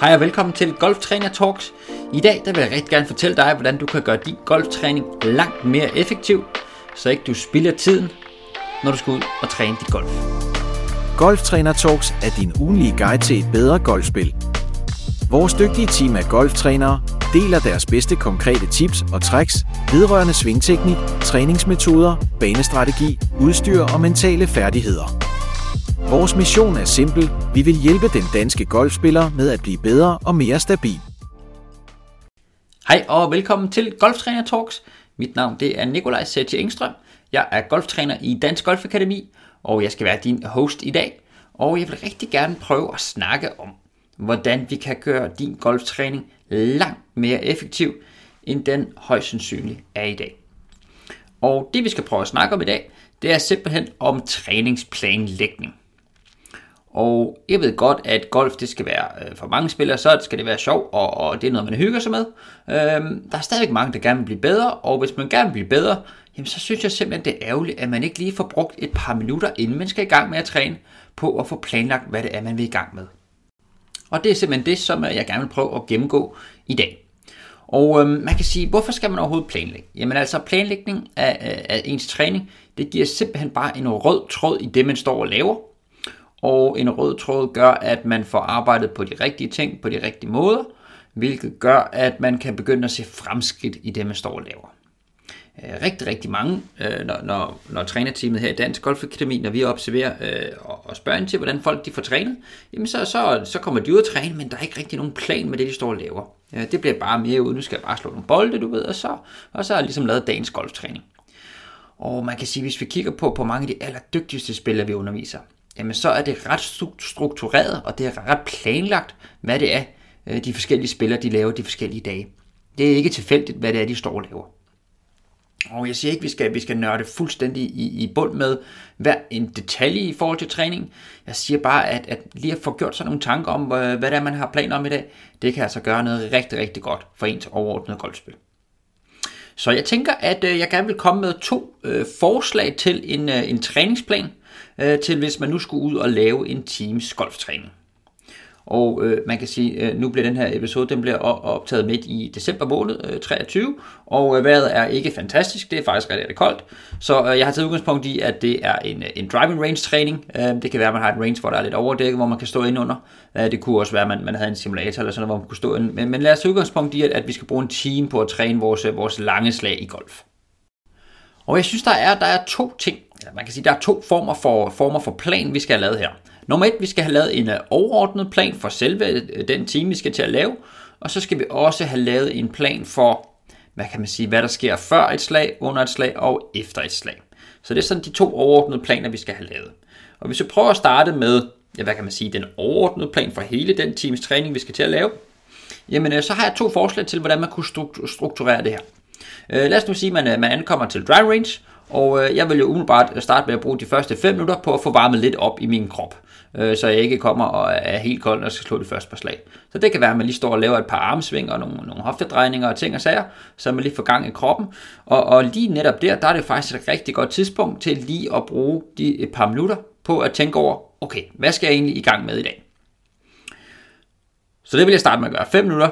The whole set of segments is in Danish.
Hej og velkommen til Golftræner Talks. I dag der vil jeg rigtig gerne fortælle dig, hvordan du kan gøre din golftræning langt mere effektiv, så ikke du spilder tiden, når du skal ud og træne dit golf. Golftræner Talks er din ugenlige guide til et bedre golfspil. Vores dygtige team af golftrænere deler deres bedste konkrete tips og tricks vedrørende svingteknik, træningsmetoder, banestrategi, udstyr og mentale færdigheder. Vores mission er simpel. Vi vil hjælpe den danske golfspiller med at blive bedre og mere stabil. Hej og velkommen til Golftræner Talks. Mit navn det er Nikolaj Sætje Engstrøm. Jeg er golftræner i Dansk Golf Akademi, og jeg skal være din host i dag. Og jeg vil rigtig gerne prøve at snakke om, hvordan vi kan gøre din golftræning langt mere effektiv, end den højst sandsynligt er i dag. Og det vi skal prøve at snakke om i dag, det er simpelthen om træningsplanlægning. Og jeg ved godt, at golf det skal være øh, for mange spillere, så skal det være sjov, og, og det er noget, man hygger sig med. Øhm, der er stadig mange, der gerne vil blive bedre, og hvis man gerne vil blive bedre, jamen så synes jeg simpelthen, det er ærgerligt, at man ikke lige får brugt et par minutter, inden man skal i gang med at træne, på at få planlagt, hvad det er, man vil i gang med. Og det er simpelthen det, som jeg gerne vil prøve at gennemgå i dag. Og øhm, man kan sige, hvorfor skal man overhovedet planlægge? Jamen altså planlægning af, af ens træning, det giver simpelthen bare en rød tråd i det, man står og laver og en rød tråd gør, at man får arbejdet på de rigtige ting på de rigtige måder, hvilket gør, at man kan begynde at se fremskridt i det, man står og laver. Øh, rigtig, rigtig mange, øh, når, når, når trænerteamet her i Dansk Golf Akademi, når vi observerer øh, og spørger ind til, hvordan folk de får trænet, jamen så, så, så kommer de ud at træne, men der er ikke rigtig nogen plan med det, de står og laver. Øh, det bliver bare mere ud, nu skal jeg bare slå nogle bolde, du ved, og så, og så er jeg ligesom lavet dagens golftræning. Og man kan sige, hvis vi kigger på, på mange af de allerdygtigste spillere, vi underviser, jamen så er det ret struktureret, og det er ret planlagt, hvad det er, øh, de forskellige spillere de laver de forskellige dage. Det er ikke tilfældigt, hvad det er, de står og laver. Og jeg siger ikke, at vi skal, vi skal nørde fuldstændig i, i bund med hver en detalje i forhold til træning. Jeg siger bare, at, at lige at få gjort sig nogle tanker om, øh, hvad det er, man har planer om i dag, det kan altså gøre noget rigtig, rigtig godt for ens overordnede golfspil. Så jeg tænker, at øh, jeg gerne vil komme med to øh, forslag til en, øh, en træningsplan, øh, til hvis man nu skulle ud og lave en teams golftræning. Og øh, man kan sige, øh, nu bliver den her episode, den bliver optaget midt i december måned øh, 23, og øh, vejret er ikke fantastisk, det er faktisk rigtig, rigtig koldt. Så øh, jeg har taget udgangspunkt i, at det er en, øh, en driving range træning. Øh, det kan være, at man har et range, hvor der er lidt overdækket, hvor man kan stå ind under. Øh, det kunne også være, at man, man havde en simulator eller sådan noget, hvor man kunne stå ind. Men, men lad os tage udgangspunkt i, at, at vi skal bruge en time på at træne vores, øh, vores lange slag i golf. Og jeg synes, der er, der er to ting, man kan sige, der er to former for, former for plan, vi skal have lavet her. Nummer et, vi skal have lavet en øh, overordnet plan for selve øh, den time, vi skal til at lave, og så skal vi også have lavet en plan for, hvad kan man sige, hvad der sker før et slag, under et slag og efter et slag. Så det er sådan de to overordnede planer, vi skal have lavet. Og hvis vi prøver at starte med, ja, hvad kan man sige, den overordnede plan for hele den times træning, vi skal til at lave, jamen øh, så har jeg to forslag til, hvordan man kunne strukturere det her. Øh, lad os nu sige, at man, øh, man ankommer til dry range, og øh, jeg vil jo umiddelbart øh, starte med at bruge de første 5 minutter på at få varmet lidt op i min krop, øh, så jeg ikke kommer og er helt kold, når jeg skal slå det første par slag. Så det kan være, at man lige står og laver et par armsving og nogle, nogle hoftedrejninger og ting og sager, så man lige får gang i kroppen. Og, og lige netop der, der er det faktisk et rigtig godt tidspunkt til lige at bruge de et par minutter på at tænke over, okay, hvad skal jeg egentlig i gang med i dag? Så det vil jeg starte med at gøre 5 minutter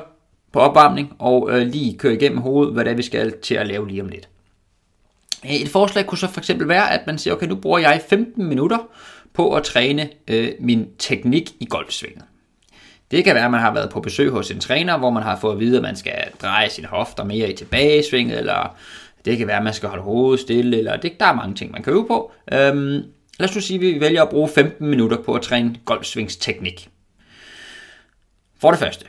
på opvarmning, og øh, lige køre igennem hovedet, hvad det er, vi skal til at lave lige om lidt. Øh, et forslag kunne så for eksempel være, at man siger, okay, nu bruger jeg 15 minutter på at træne øh, min teknik i golfsvinget. Det kan være, at man har været på besøg hos en træner, hvor man har fået at vide, at man skal dreje sine hofter mere i tilbagesvinget, eller det kan være, at man skal holde hovedet stille, eller det, der er mange ting, man kan øve på. Øhm, lad os nu sige, at vi vælger at bruge 15 minutter på at træne golfsvingsteknik. For det første,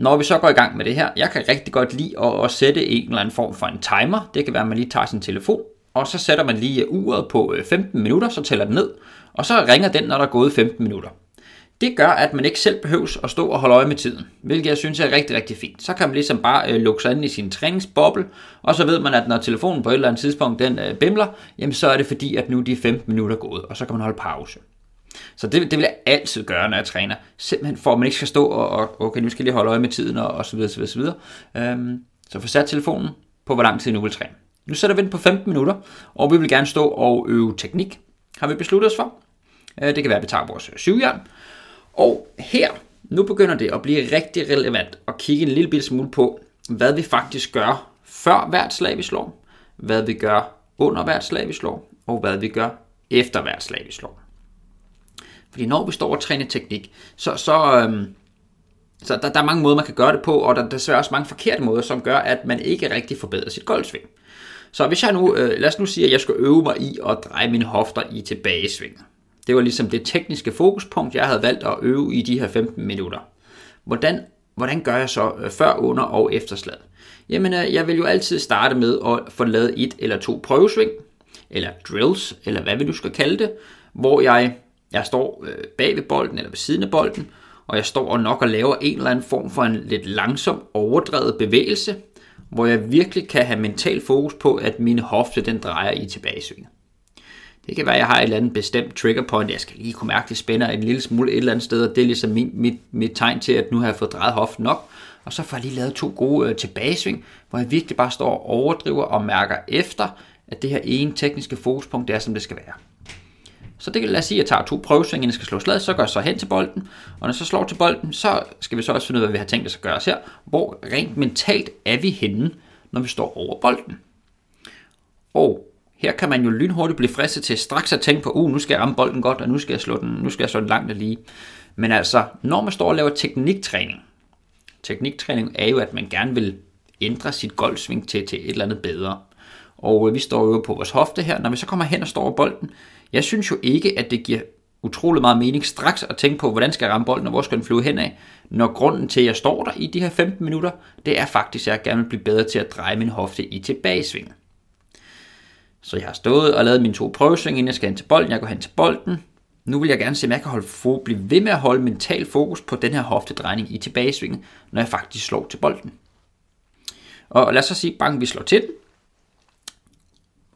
når vi så går i gang med det her, jeg kan rigtig godt lide at, at sætte en eller anden form for en timer. Det kan være, at man lige tager sin telefon, og så sætter man lige øh, uret på øh, 15 minutter, så tæller den ned, og så ringer den, når der er gået 15 minutter. Det gør, at man ikke selv behøves at stå og holde øje med tiden, hvilket jeg synes er rigtig, rigtig fint. Så kan man ligesom bare øh, lukke sig ind i sin træningsboble, og så ved man, at når telefonen på et eller andet tidspunkt den øh, bimler, jamen så er det fordi, at nu er de 15 minutter gået, og så kan man holde pause. Så det, det vil jeg altid gøre, når jeg træner. Simpelthen for, at man ikke skal stå og, og okay, nu skal jeg lige holde øje med tiden og, og så videre, så videre, så videre. Øhm, så få sat telefonen på, hvor lang tid nu vil træne. Nu sætter vi den på 15 minutter, og vi vil gerne stå og øve teknik. Har vi besluttet os for? Øh, det kan være, at vi tager vores syvjern. Og her, nu begynder det at blive rigtig relevant at kigge en lille smule på, hvad vi faktisk gør før hvert slag, vi slår, hvad vi gør under hvert slag, vi slår, og hvad vi gør efter hvert slag, vi slår. Fordi når vi står og træner teknik, så, så, øhm, så der, der er mange måder, man kan gøre det på, og der er desværre også mange forkerte måder, som gør, at man ikke rigtig forbedrer sit golfsving. Så hvis jeg nu, øh, lad os nu sige, at jeg skal øve mig i at dreje mine hofter i tilbagesving. Det var ligesom det tekniske fokuspunkt, jeg havde valgt at øve i de her 15 minutter. Hvordan, hvordan gør jeg så øh, før, under og efter slaget? Jamen, øh, jeg vil jo altid starte med at få lavet et eller to prøvesving, eller drills, eller hvad vi nu skal kalde det, hvor jeg, jeg står øh, bag ved bolden eller ved siden af bolden, og jeg står og nok og laver en eller anden form for en lidt langsom overdrevet bevægelse, hvor jeg virkelig kan have mental fokus på, at min hofte den drejer i tilbagesvinget. Det kan være, at jeg har et eller andet bestemt trigger point. Jeg skal lige kunne mærke, at det spænder en lille smule et eller andet sted, og det er ligesom min, mit, mit tegn til, at nu har jeg fået drejet hoften nok. Og så får jeg lige lavet to gode øh, tilbagesving, hvor jeg virkelig bare står og overdriver og mærker efter, at det her ene tekniske fokuspunkt, det er, som det skal være. Så det kan lad os sige, at jeg tager to prøvesving, inden jeg skal slå slaget, så går jeg så hen til bolden, og når jeg så slår til bolden, så skal vi så også finde ud af, hvad vi har tænkt os at gøre os her. Hvor rent mentalt er vi henne, når vi står over bolden. Og her kan man jo lynhurtigt blive fristet til straks at tænke på, uh, nu skal jeg ramme bolden godt, og nu skal jeg slå den, nu skal jeg slå den langt og lige. Men altså, når man står og laver tekniktræning, tekniktræning er jo, at man gerne vil ændre sit golfsving til, til et eller andet bedre. Og øh, vi står jo på vores hofte her. Når vi så kommer hen og står over bolden, jeg synes jo ikke, at det giver utrolig meget mening straks at tænke på, hvordan skal jeg ramme bolden, og hvor skal den flyve hen af. Når grunden til, at jeg står der i de her 15 minutter, det er faktisk, at jeg gerne vil blive bedre til at dreje min hofte i tilbagesvinget. Så jeg har stået og lavet mine to prøvesving, inden jeg skal hen til bolden. Jeg går hen til bolden. Nu vil jeg gerne se, om jeg kan holde fo- blive ved med at holde mental fokus på den her hoftedrejning i tilbagesvinget, når jeg faktisk slår til bolden. Og lad os så sige, bang, vi slår til den.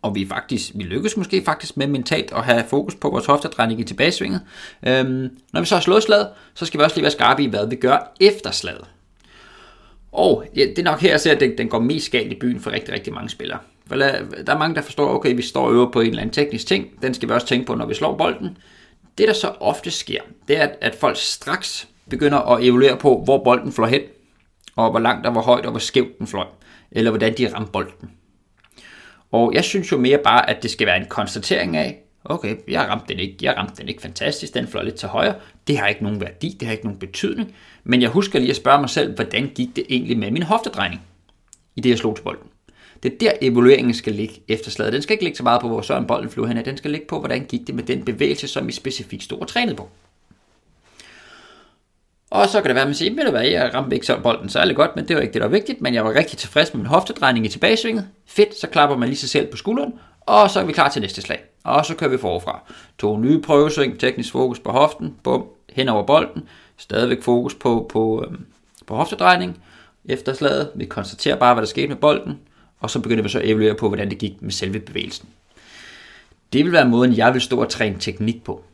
Og vi, faktisk, vi lykkes måske faktisk med mentalt at have fokus på vores hoftedrejning i tilbagesvinget. Øhm, når vi så har slået slaget, så skal vi også lige være skarpe i, hvad vi gør efter slaget. Og ja, det er nok her, jeg ser, at den, den går mest galt i byen for rigtig, rigtig mange spillere. For der er mange, der forstår, okay, vi står og øver på en eller anden teknisk ting, den skal vi også tænke på, når vi slår bolden. Det, der så ofte sker, det er, at folk straks begynder at evaluere på, hvor bolden flår hen, og hvor langt og hvor højt og hvor skævt den fløj, eller hvordan de rammer bolden. Og jeg synes jo mere bare, at det skal være en konstatering af, okay, jeg ramte den ikke, jeg ramte den ikke fantastisk, den fløj lidt til højre, det har ikke nogen værdi, det har ikke nogen betydning, men jeg husker lige at spørge mig selv, hvordan gik det egentlig med min hoftedrejning, i det jeg slog til bolden. Det er der evalueringen skal ligge efter slaget. Den skal ikke ligge så meget på, hvor så bolden flyver hen Den skal ligge på, hvordan gik det med den bevægelse, som I specifikt stod og trænede på. Og så kan det være, at man siger, ved du hvad, jeg ramte ikke så bolden særlig godt, men det var ikke det, der var vigtigt, men jeg var rigtig tilfreds med min hoftedrejning i tilbagesvinget. Fedt, så klapper man lige sig selv på skulderen, og så er vi klar til næste slag. Og så kører vi forfra. To nye prøvesving, teknisk fokus på hoften, bum, hen over bolden, stadigvæk fokus på, på, øhm, på hoftedrejning. Efter slaget, vi konstaterer bare, hvad der skete med bolden, og så begynder vi så at evaluere på, hvordan det gik med selve bevægelsen. Det vil være måden, jeg vil stå og træne teknik på.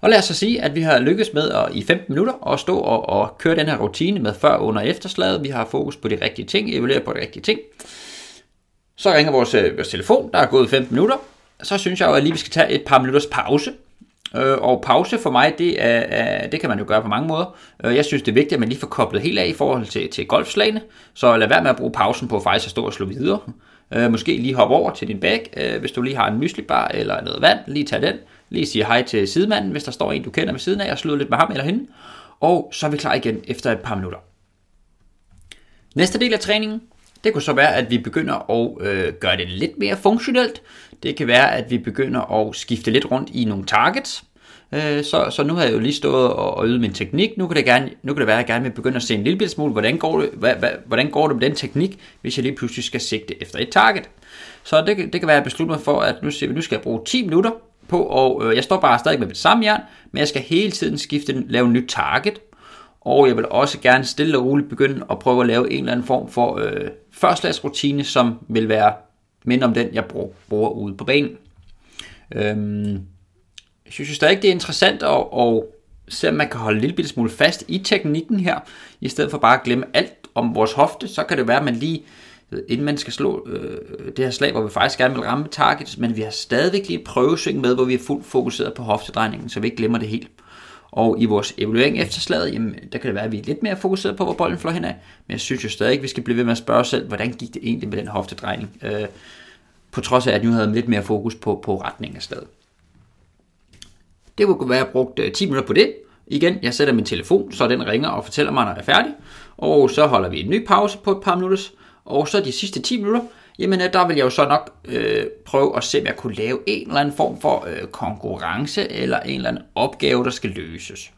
Og lad os så sige, at vi har lykkes med at i 15 minutter at stå og, og køre den her rutine med før, under og efterslaget. Vi har fokus på de rigtige ting, evaluere på de rigtige ting. Så ringer vores, øh, vores telefon, der er gået 15 minutter. Så synes jeg jo, at lige vi skal tage et par minutters pause. Øh, og pause for mig, det, er, det kan man jo gøre på mange måder. Øh, jeg synes, det er vigtigt, at man lige får koblet helt af i forhold til, til golfslagene. Så lad være med at bruge pausen på faktisk at stå og slå videre. Øh, måske lige hoppe over til din bag, hvis du lige har en myslibar eller noget vand, lige tag den. Lige sige hej til sidemanden, hvis der står en, du kender ved siden af, og slå lidt med ham eller hende. Og så er vi klar igen efter et par minutter. Næste del af træningen, det kunne så være, at vi begynder at øh, gøre det lidt mere funktionelt. Det kan være, at vi begynder at skifte lidt rundt i nogle targets. Øh, så, så nu har jeg jo lige stået og, og øvet min teknik. Nu kan, det gerne, nu kan det være, at jeg gerne vil begynde at se en lille smule, hvordan går, det, hvad, hva, hvordan går det med den teknik, hvis jeg lige pludselig skal sigte efter et target. Så det, det kan være, at jeg beslutter mig for, at nu, vi, nu skal jeg bruge 10 minutter på, og øh, jeg står bare stadig med det samme jern, men jeg skal hele tiden skifte, lave en nyt target, og jeg vil også gerne stille og roligt begynde at prøve at lave en eller anden form for øh, førstlagsrutine, som vil være mindre om den, jeg bruger, bruger ude på banen. Øhm, jeg synes stadig, det er interessant at, at se, om man kan holde en lille smule fast i teknikken her, i stedet for bare at glemme alt om vores hofte, så kan det være, at man lige inden man skal slå øh, det her slag, hvor vi faktisk gerne vil ramme targets, men vi har stadigvæk lige et prøvesving med, hvor vi er fuldt fokuseret på hoftedrejningen, så vi ikke glemmer det helt. Og i vores evaluering efter slaget, jamen, der kan det være, at vi er lidt mere fokuseret på, hvor bolden flår henad. Men jeg synes jo stadig, at vi skal blive ved med at spørge os selv, hvordan gik det egentlig med den hoftedrejning? Øh, på trods af, at nu havde lidt mere fokus på, på retningen af slaget. Det kunne være, at jeg brugte øh, 10 minutter på det. Igen, jeg sætter min telefon, så den ringer og fortæller mig, når jeg er færdig. Og så holder vi en ny pause på et par minutter. Og så de sidste 10 minutter, jamen øh, der vil jeg jo så nok øh, prøve at se, om jeg kunne lave en eller anden form for øh, konkurrence eller en eller anden opgave, der skal løses.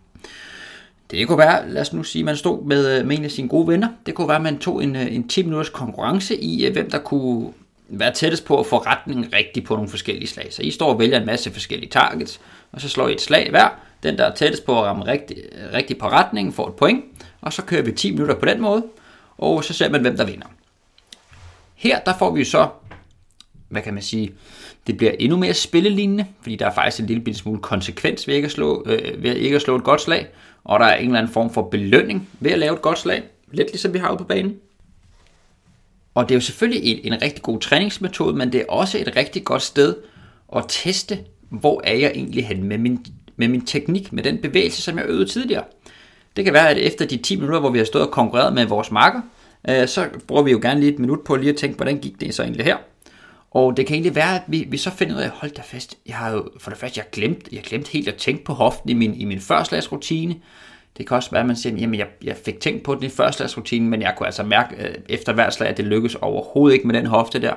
Det kunne være, lad os nu sige, at man stod med, øh, med en af sine gode venner. Det kunne være, at man tog en, øh, en 10 minutters konkurrence i, hvem der kunne være tættest på at få retningen rigtig på nogle forskellige slag. Så I står og vælger en masse forskellige targets, og så slår I et slag hver. Den, der er tættest på at ramme rigtig, rigtig på retningen, får et point, og så kører vi 10 minutter på den måde, og så ser man, hvem der vinder. Her der får vi så, hvad kan man sige, det bliver endnu mere spillelignende, fordi der er faktisk en lille smule konsekvens ved ikke at slå, øh, ved ikke at slå et godt slag, og der er en eller anden form for belønning ved at lave et godt slag, lidt ligesom vi har ude på banen. Og det er jo selvfølgelig en, en rigtig god træningsmetode, men det er også et rigtig godt sted at teste, hvor er jeg egentlig hen med min, med min teknik, med den bevægelse, som jeg øvede tidligere. Det kan være, at efter de 10 minutter, hvor vi har stået og konkurreret med vores marker, øh, så bruger vi jo gerne lige et minut på lige at tænke, hvordan gik det så egentlig her? Og det kan egentlig være, at vi, vi så finder ud af, hold da fast, jeg har jo for det første, jeg har glemt, jeg har glemt helt at tænke på hoften i min, i min førslagsrutine. Det kan også være, at man siger, jamen jeg, jeg fik tænkt på den i førslagsrutinen, men jeg kunne altså mærke øh, efter hver slag, at det lykkes overhovedet ikke med den hofte der.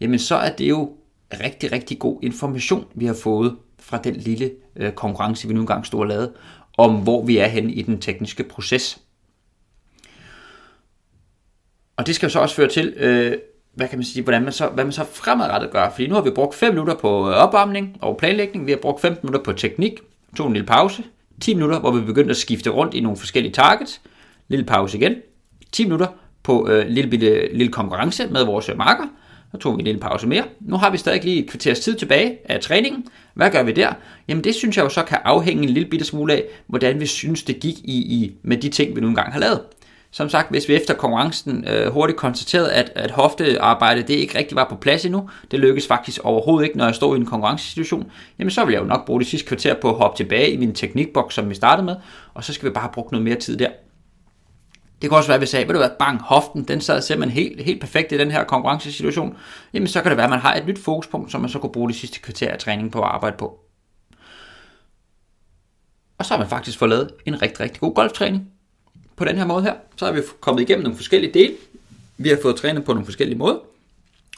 Jamen så er det jo rigtig, rigtig god information, vi har fået fra den lille øh, konkurrence, vi nu engang stod og lavede, om hvor vi er henne i den tekniske proces. Og det skal jo så også føre til, øh, hvad kan man sige, hvordan man så, hvad man så fremadrettet gør. Fordi nu har vi brugt 5 minutter på øh, opvarmning og planlægning, vi har brugt 15 minutter på teknik, tog en lille pause, 10 minutter, hvor vi begyndte at skifte rundt i nogle forskellige targets, lille pause igen, 10 minutter på øh, lille, lille, lille konkurrence med vores øh, marker, så tog vi en lille pause mere. Nu har vi stadig lige et kvarters tid tilbage af træningen. Hvad gør vi der? Jamen det synes jeg jo så kan afhænge en lille bitte smule af, hvordan vi synes det gik i, i med de ting, vi nu engang har lavet. Som sagt, hvis vi efter konkurrencen øh, hurtigt konstaterede, at, at hoftearbejde det ikke rigtig var på plads endnu, det lykkedes faktisk overhovedet ikke, når jeg stod i en konkurrencesituation, jamen så vil jeg jo nok bruge det sidste kvarter på at hoppe tilbage i min teknikboks, som vi startede med, og så skal vi bare bruge noget mere tid der. Det kunne også være, at vi sagde, ved du hvad, bang, hoften, den sad simpelthen helt, helt perfekt i den her konkurrencesituation. Jamen så kan det være, at man har et nyt fokuspunkt, som man så kunne bruge det sidste kvarter af træning på at arbejde på. Og så har man faktisk fået lavet en rigtig, rigtig god golftræning på den her måde her. Så har vi kommet igennem nogle forskellige dele. Vi har fået trænet på nogle forskellige måder.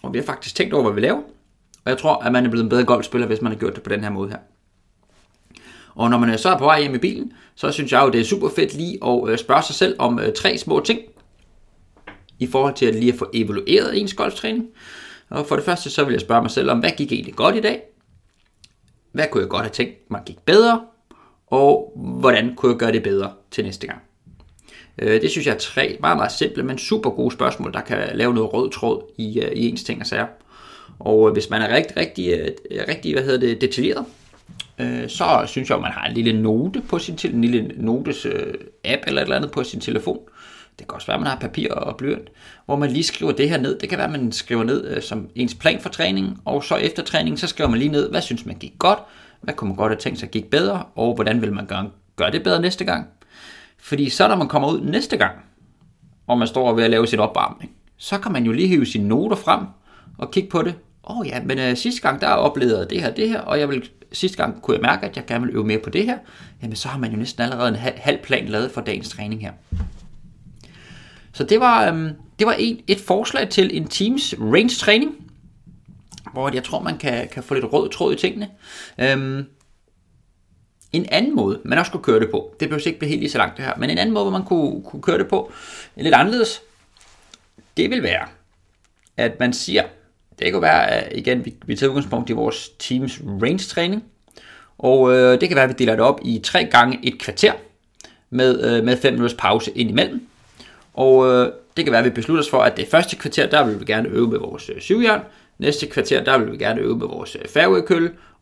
Og vi har faktisk tænkt over, hvad vi laver. Og jeg tror, at man er blevet en bedre golfspiller, hvis man har gjort det på den her måde her. Og når man så er på vej hjem i bilen, så synes jeg jo, det er super fedt lige at øh, spørge sig selv om øh, tre små ting. I forhold til at lige at få evalueret ens golftræning. Og for det første, så vil jeg spørge mig selv om, hvad gik egentlig godt i dag? Hvad kunne jeg godt have tænkt mig gik bedre? Og hvordan kunne jeg gøre det bedre til næste gang? Øh, det synes jeg er tre meget, meget simple, men super gode spørgsmål, der kan lave noget rød tråd i, øh, i ens ting og sager. Og øh, hvis man er rigtig, rigtig, rigtig hvad hedder det, detaljeret, så synes jeg, at man har en lille note på sin en lille notes app eller et eller andet på sin telefon. Det kan også være, at man har papir og blyant, hvor man lige skriver det her ned. Det kan være, at man skriver ned som ens plan for træningen, og så efter træningen, så skriver man lige ned, hvad synes man gik godt, hvad kunne man godt have tænkt sig gik bedre, og hvordan vil man gøre det bedre næste gang. Fordi så når man kommer ud næste gang, og man står ved at lave sin opvarmning, så kan man jo lige hive sine noter frem og kigge på det. Åh oh ja, men uh, sidste gang der oplevede jeg det her, det her, og jeg vil, sidste gang kunne jeg mærke, at jeg gerne vil øve mere på det her. Jamen så har man jo næsten allerede en halv plan lavet for dagens træning her. Så det var, um, det var et, et forslag til en Teams range træning, hvor jeg tror, man kan, kan få lidt rød tråd i tingene. Um, en anden måde, man også kunne køre det på, det behøver ikke blive helt lige så langt det her, men en anden måde, hvor man kunne, kunne køre det på, lidt anderledes, det vil være, at man siger, det kan være, at igen, vi, vi tager udgangspunkt i vores teams range træning, og øh, det kan være, at vi deler det op i tre gange et kvarter, med, øh, med 5 minutters pause indimellem. Og øh, det kan være, at vi beslutter os for, at det første kvarter, der vil vi gerne øve med vores øh, syvjern, næste kvarter, der vil vi gerne øve med vores øh, fairway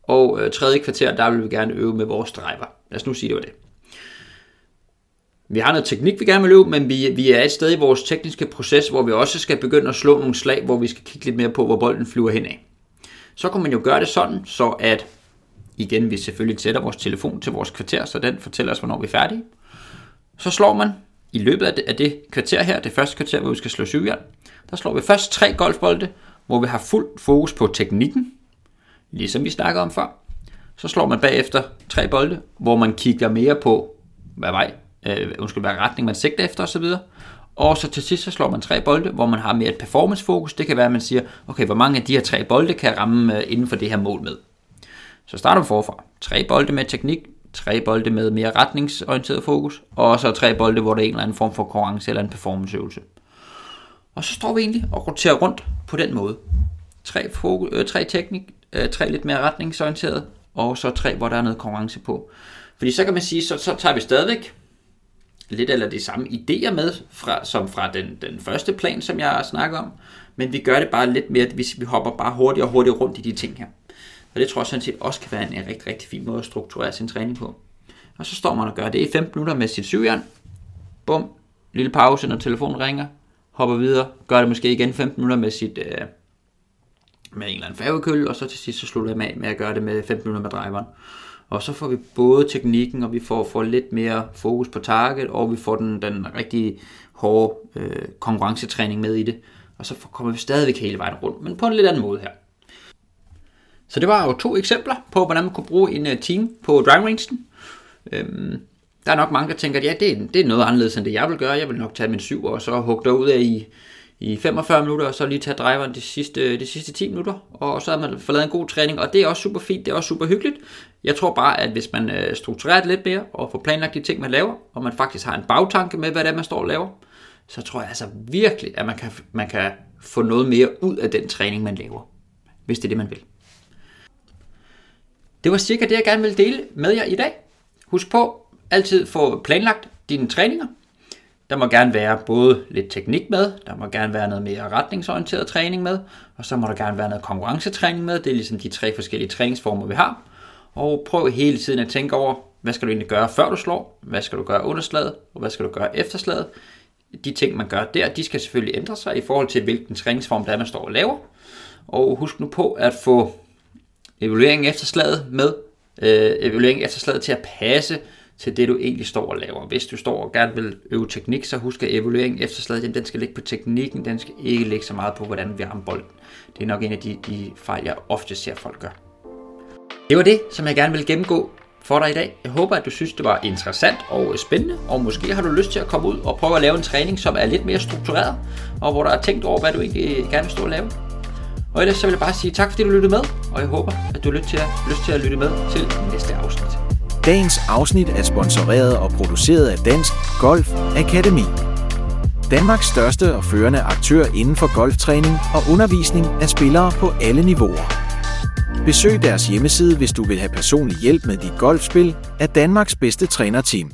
og øh, tredje kvarter, der vil vi gerne øve med vores driver. Lad os nu sige, det var det. Vi har noget teknik, vi gerne vil øve, men vi, vi er et sted i vores tekniske proces, hvor vi også skal begynde at slå nogle slag, hvor vi skal kigge lidt mere på, hvor bolden flyver henad. Så kan man jo gøre det sådan, så at Igen, vi selvfølgelig sætter vores telefon til vores kvarter, så den fortæller os, hvornår vi er færdige. Så slår man i løbet af det, af det kvarter her, det første kvarter, hvor vi skal slå syvjern, der slår vi først tre golfbolde, hvor vi har fuld fokus på teknikken, ligesom vi snakkede om før. Så slår man bagefter tre bolde, hvor man kigger mere på, hvad vej, øh, undskyld, hvad retning man sigter efter osv. Og så til sidst så slår man tre bolde, hvor man har mere et performancefokus. Det kan være, at man siger, okay, hvor mange af de her tre bolde kan jeg ramme øh, inden for det her mål med. Så starter vi forfra. Tre bolde med teknik, tre bolde med mere retningsorienteret fokus, og så tre bolde, hvor der er en eller anden form for konkurrence eller en performanceøvelse. Og så står vi egentlig og roterer rundt på den måde. Tre, fokus, øh, tre teknik, øh, tre lidt mere retningsorienteret, og så tre, hvor der er noget konkurrence på. Fordi så kan man sige, så, så tager vi stadigvæk lidt eller de samme idéer med, fra, som fra den, den første plan, som jeg snakker om, men vi gør det bare lidt mere, hvis vi hopper bare hurtigere og hurtigere rundt i de ting her. Og det tror jeg sådan set også kan være en rigtig, rigtig fin måde at strukturere sin træning på. Og så står man og gør det i 15 minutter med sit syvjern. Bum, lille pause, når telefonen ringer. Hopper videre, gør det måske igen 15 minutter med sit øh, med en eller anden færgekøl, og så til sidst så slutter jeg med, med at gøre det med 15 minutter med driveren. Og så får vi både teknikken, og vi får, får lidt mere fokus på target, og vi får den, den rigtig hårde øh, konkurrencetræning med i det. Og så kommer vi stadigvæk hele vejen rundt, men på en lidt anden måde her. Så det var jo to eksempler på, hvordan man kunne bruge en øh, team på driving rangen. Øhm, der er nok mange, der tænker, at ja, det er, det er noget anderledes end det, jeg vil gøre. Jeg vil nok tage min syv og så hugge ud af i, i 45 minutter, og så lige tage driveren de sidste, de sidste 10 minutter, og så har man fået lavet en god træning, og det er også super fint, det er også super hyggeligt. Jeg tror bare, at hvis man øh, strukturerer det lidt mere, og får planlagt de ting, man laver, og man faktisk har en bagtanke med, hvad det er, man står og laver, så tror jeg altså virkelig, at man kan, man kan få noget mere ud af den træning, man laver, hvis det er det, man vil. Det var cirka det, jeg gerne ville dele med jer i dag. Husk på, altid få planlagt dine træninger, der må gerne være både lidt teknik med, der må gerne være noget mere retningsorienteret træning med, og så må der gerne være noget konkurrencetræning med. Det er ligesom de tre forskellige træningsformer, vi har. Og prøv hele tiden at tænke over, hvad skal du egentlig gøre, før du slår? Hvad skal du gøre under slaget? Og hvad skal du gøre efter slaget? De ting, man gør der, de skal selvfølgelig ændre sig i forhold til, hvilken træningsform der er, man står og laver. Og husk nu på at få evalueringen efter slaget med, øh, evalueringen efter slaget til at passe til det, du egentlig står og laver. Hvis du står og gerne vil øve teknik, så husk at evalueringen efter slaget, den skal ligge på teknikken, den skal ikke ligge så meget på, hvordan vi rammer bolden. Det er nok en af de, de fejl, jeg ofte ser folk gøre. Det var det, som jeg gerne vil gennemgå for dig i dag. Jeg håber, at du synes, det var interessant og spændende, og måske har du lyst til at komme ud og prøve at lave en træning, som er lidt mere struktureret, og hvor der er tænkt over, hvad du egentlig gerne vil stå og lave. Og ellers så vil jeg bare sige tak, fordi du lyttede med, og jeg håber, at du har lyst til at, lyst til at lytte med til næste afsnit. Dagens afsnit er sponsoreret og produceret af Dansk Golf Akademi. Danmarks største og førende aktør inden for golftræning og undervisning af spillere på alle niveauer. Besøg deres hjemmeside, hvis du vil have personlig hjælp med dit golfspil af Danmarks bedste trænerteam.